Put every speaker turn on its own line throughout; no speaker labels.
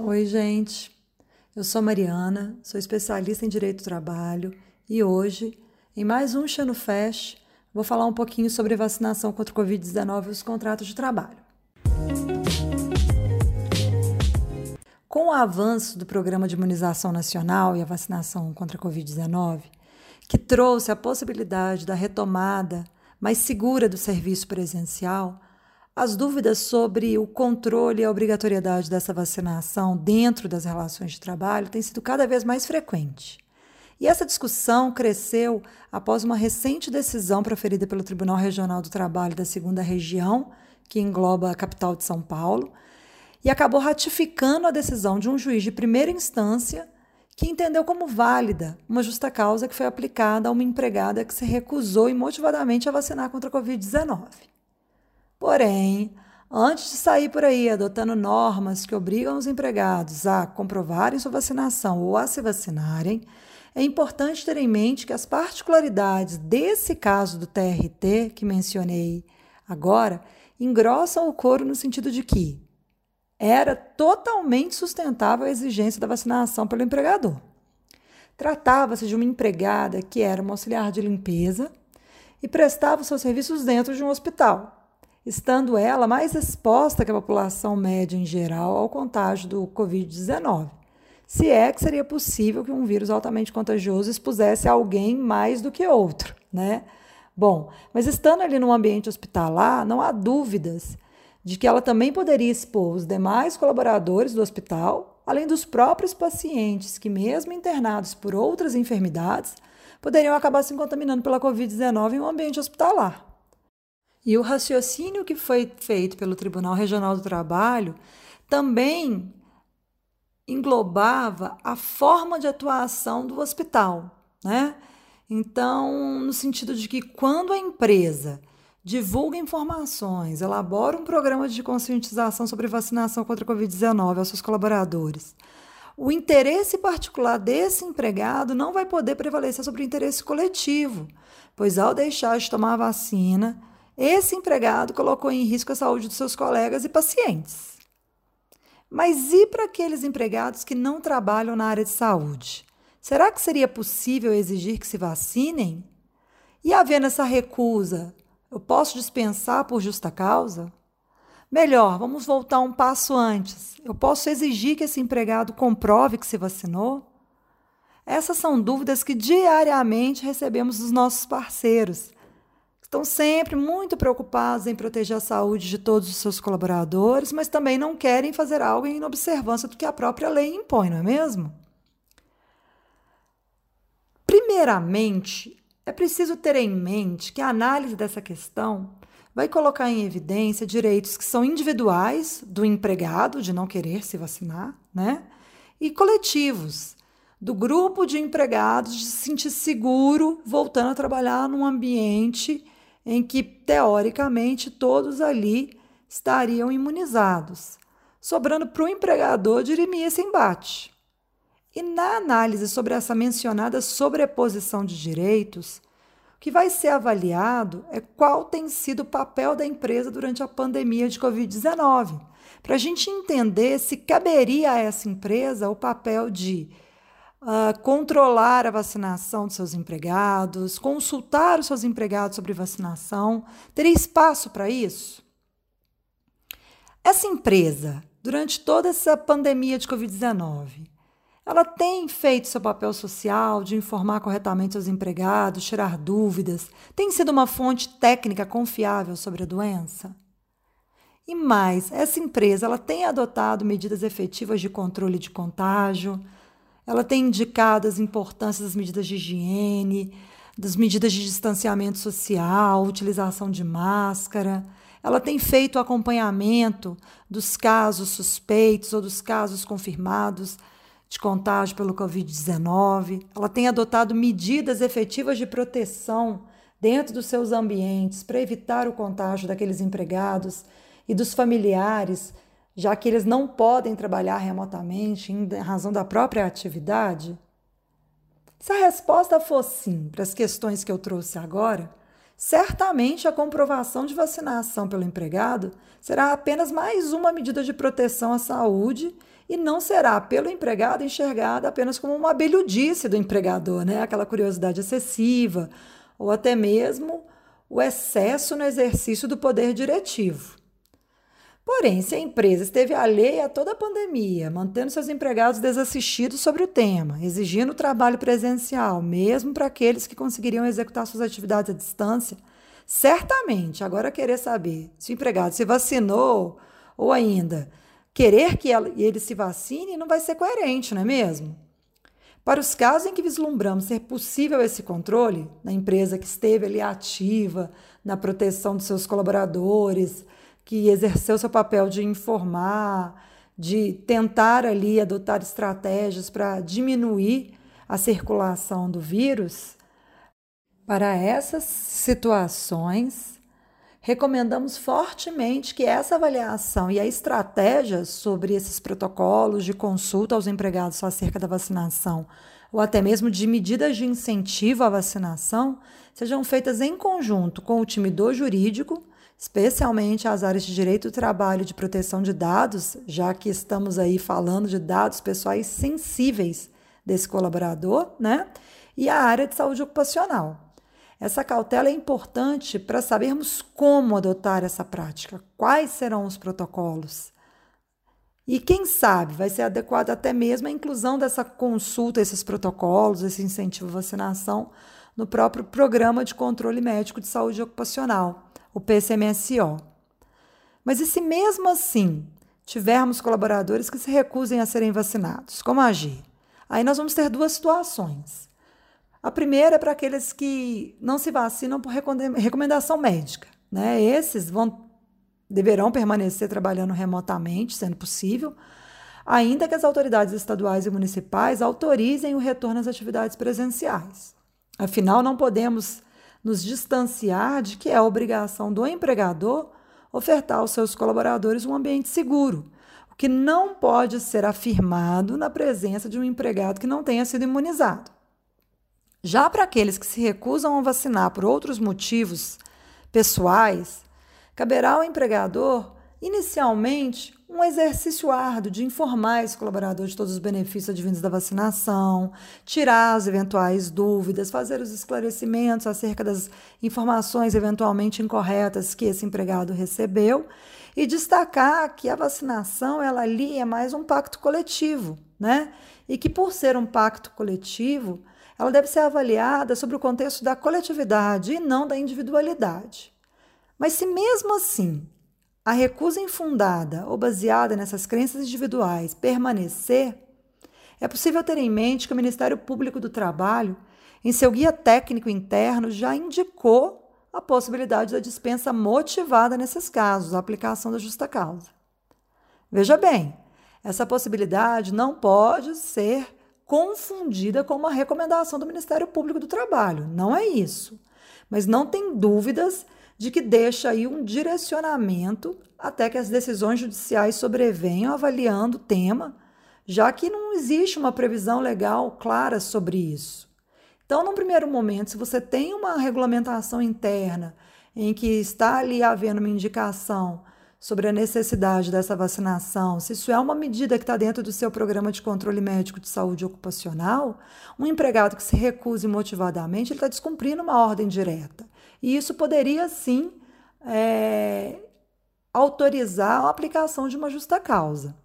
Oi, gente. Eu sou Mariana, sou especialista em Direito do Trabalho e hoje, em mais um Xeno Fest, vou falar um pouquinho sobre vacinação contra o Covid-19 e os contratos de trabalho. Com o avanço do Programa de Imunização Nacional e a vacinação contra a Covid-19, que trouxe a possibilidade da retomada mais segura do serviço presencial, as dúvidas sobre o controle e a obrigatoriedade dessa vacinação dentro das relações de trabalho têm sido cada vez mais frequente. E essa discussão cresceu após uma recente decisão proferida pelo Tribunal Regional do Trabalho da Segunda Região, que engloba a capital de São Paulo, e acabou ratificando a decisão de um juiz de primeira instância que entendeu como válida uma justa causa que foi aplicada a uma empregada que se recusou imotivadamente a vacinar contra a Covid-19. Porém, antes de sair por aí adotando normas que obrigam os empregados a comprovarem sua vacinação ou a se vacinarem, é importante ter em mente que as particularidades desse caso do TRT que mencionei agora engrossam o coro no sentido de que era totalmente sustentável a exigência da vacinação pelo empregador. Tratava-se de uma empregada que era uma auxiliar de limpeza e prestava seus serviços dentro de um hospital estando ela mais exposta que a população média em geral ao contágio do Covid-19. Se é que seria possível que um vírus altamente contagioso expusesse alguém mais do que outro, né? Bom, mas estando ali no ambiente hospitalar, não há dúvidas de que ela também poderia expor os demais colaboradores do hospital, além dos próprios pacientes que, mesmo internados por outras enfermidades, poderiam acabar se contaminando pela Covid-19 em um ambiente hospitalar. E o raciocínio que foi feito pelo Tribunal Regional do Trabalho também englobava a forma de atuação do hospital, né? Então, no sentido de que quando a empresa divulga informações, elabora um programa de conscientização sobre vacinação contra a Covid-19 aos seus colaboradores, o interesse particular desse empregado não vai poder prevalecer sobre o interesse coletivo, pois ao deixar de tomar a vacina, esse empregado colocou em risco a saúde dos seus colegas e pacientes. Mas e para aqueles empregados que não trabalham na área de saúde? Será que seria possível exigir que se vacinem? E havendo essa recusa, eu posso dispensar por justa causa? Melhor, vamos voltar um passo antes. Eu posso exigir que esse empregado comprove que se vacinou? Essas são dúvidas que diariamente recebemos dos nossos parceiros estão sempre muito preocupados em proteger a saúde de todos os seus colaboradores, mas também não querem fazer algo em observância do que a própria lei impõe, não é mesmo? Primeiramente, é preciso ter em mente que a análise dessa questão vai colocar em evidência direitos que são individuais do empregado de não querer se vacinar, né? E coletivos, do grupo de empregados de se sentir seguro voltando a trabalhar num ambiente em que, teoricamente, todos ali estariam imunizados, sobrando para o empregador dirimir esse embate. E na análise sobre essa mencionada sobreposição de direitos, o que vai ser avaliado é qual tem sido o papel da empresa durante a pandemia de Covid-19, para a gente entender se caberia a essa empresa o papel de uh, controlar a vacinação dos seus empregados, consultar os seus empregados sobre vacinação. Teria espaço para isso? Essa empresa, durante toda essa pandemia de Covid-19, ela tem feito seu papel social de informar corretamente seus empregados, tirar dúvidas, tem sido uma fonte técnica confiável sobre a doença? E mais, essa empresa ela tem adotado medidas efetivas de controle de contágio, ela tem indicado as importâncias das medidas de higiene, das medidas de distanciamento social, utilização de máscara. Ela tem feito acompanhamento dos casos suspeitos ou dos casos confirmados de contágio pelo Covid-19. Ela tem adotado medidas efetivas de proteção dentro dos seus ambientes para evitar o contágio daqueles empregados e dos familiares já que eles não podem trabalhar remotamente em razão da própria atividade? Se a resposta for sim para as questões que eu trouxe agora, certamente a comprovação de vacinação pelo empregado será apenas mais uma medida de proteção à saúde e não será pelo empregado enxergada apenas como uma abelhudice do empregador, né? aquela curiosidade excessiva, ou até mesmo o excesso no exercício do poder diretivo. Porém, se a empresa esteve alheia a toda a pandemia, mantendo seus empregados desassistidos sobre o tema, exigindo trabalho presencial, mesmo para aqueles que conseguiriam executar suas atividades à distância, certamente agora querer saber se o empregado se vacinou ou ainda querer que ele se vacine não vai ser coerente, não é mesmo? Para os casos em que vislumbramos ser possível esse controle, na empresa que esteve ali ativa na proteção dos seus colaboradores, que exerceu seu papel de informar, de tentar ali adotar estratégias para diminuir a circulação do vírus, para essas situações, recomendamos fortemente que essa avaliação e a estratégia sobre esses protocolos de consulta aos empregados acerca da vacinação ou até mesmo de medidas de incentivo à vacinação sejam feitas em conjunto com o time do jurídico especialmente as áreas de direito do trabalho e de proteção de dados, já que estamos aí falando de dados pessoais sensíveis desse colaborador, né? E a área de saúde ocupacional. Essa cautela é importante para sabermos como adotar essa prática, quais serão os protocolos. E quem sabe vai ser adequado até mesmo a inclusão dessa consulta, esses protocolos, esse incentivo à vacinação no próprio Programa de Controle Médico de Saúde Ocupacional, o PCMSO. Mas e se mesmo assim tivermos colaboradores que se recusem a serem vacinados? Como agir? Aí nós vamos ter duas situações. A primeira é para aqueles que não se vacinam por recomendação médica. Né? Esses vão, deverão permanecer trabalhando remotamente, sendo possível, ainda que as autoridades estaduais e municipais autorizem o retorno às atividades presenciais. Afinal, não podemos nos distanciar de que é obrigação do empregador ofertar aos seus colaboradores um ambiente seguro, o que não pode ser afirmado na presença de um empregado que não tenha sido imunizado. Já para aqueles que se recusam a vacinar por outros motivos pessoais, caberá ao empregador, inicialmente, um exercício árduo de informar esse colaborador de todos os benefícios advindos da vacinação, tirar as eventuais dúvidas, fazer os esclarecimentos acerca das informações eventualmente incorretas que esse empregado recebeu e destacar que a vacinação ela ali é mais um pacto coletivo, né? E que por ser um pacto coletivo, ela deve ser avaliada sobre o contexto da coletividade e não da individualidade. Mas se mesmo assim a recusa infundada ou baseada nessas crenças individuais permanecer, é possível ter em mente que o Ministério Público do Trabalho, em seu guia técnico interno, já indicou a possibilidade da dispensa motivada nesses casos, a aplicação da justa causa. Veja bem, essa possibilidade não pode ser confundida com uma recomendação do Ministério Público do Trabalho. Não é isso. Mas não tem dúvidas de que deixa aí um direcionamento até que as decisões judiciais sobrevenham avaliando o tema, já que não existe uma previsão legal clara sobre isso. Então, num primeiro momento, se você tem uma regulamentação interna em que está ali havendo uma indicação sobre a necessidade dessa vacinação, se isso é uma medida que está dentro do seu programa de controle médico de saúde ocupacional, um empregado que se recuse motivadamente, ele está descumprindo uma ordem direta. E isso poderia sim é, autorizar a aplicação de uma justa causa.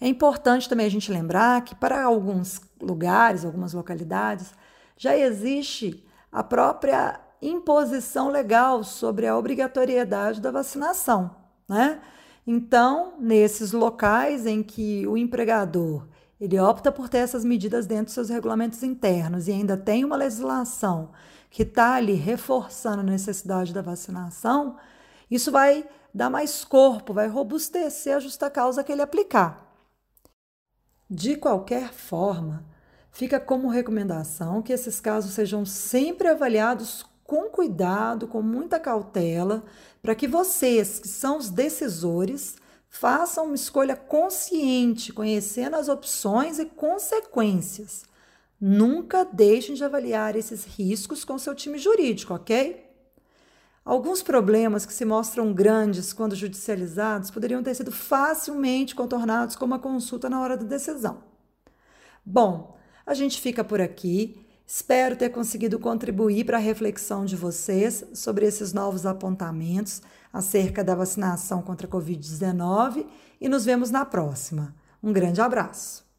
É importante também a gente lembrar que para alguns lugares, algumas localidades, já existe a própria imposição legal sobre a obrigatoriedade da vacinação, né? Então, nesses locais em que o empregador ele opta por ter essas medidas dentro dos seus regulamentos internos e ainda tem uma legislação que está ali reforçando a necessidade da vacinação, isso vai dar mais corpo, vai robustecer a justa causa que ele aplicar. De qualquer forma, fica como recomendação que esses casos sejam sempre avaliados com cuidado, com muita cautela, para que vocês, que são os decisores, façam uma escolha consciente, conhecendo as opções e consequências Nunca deixem de avaliar esses riscos com seu time jurídico, ok? Alguns problemas que se mostram grandes quando judicializados poderiam ter sido facilmente contornados com uma consulta na hora da decisão. Bom, a gente fica por aqui. Espero ter conseguido contribuir para a reflexão de vocês sobre esses novos apontamentos acerca da vacinação contra a Covid-19 e nos vemos na próxima. Um grande abraço!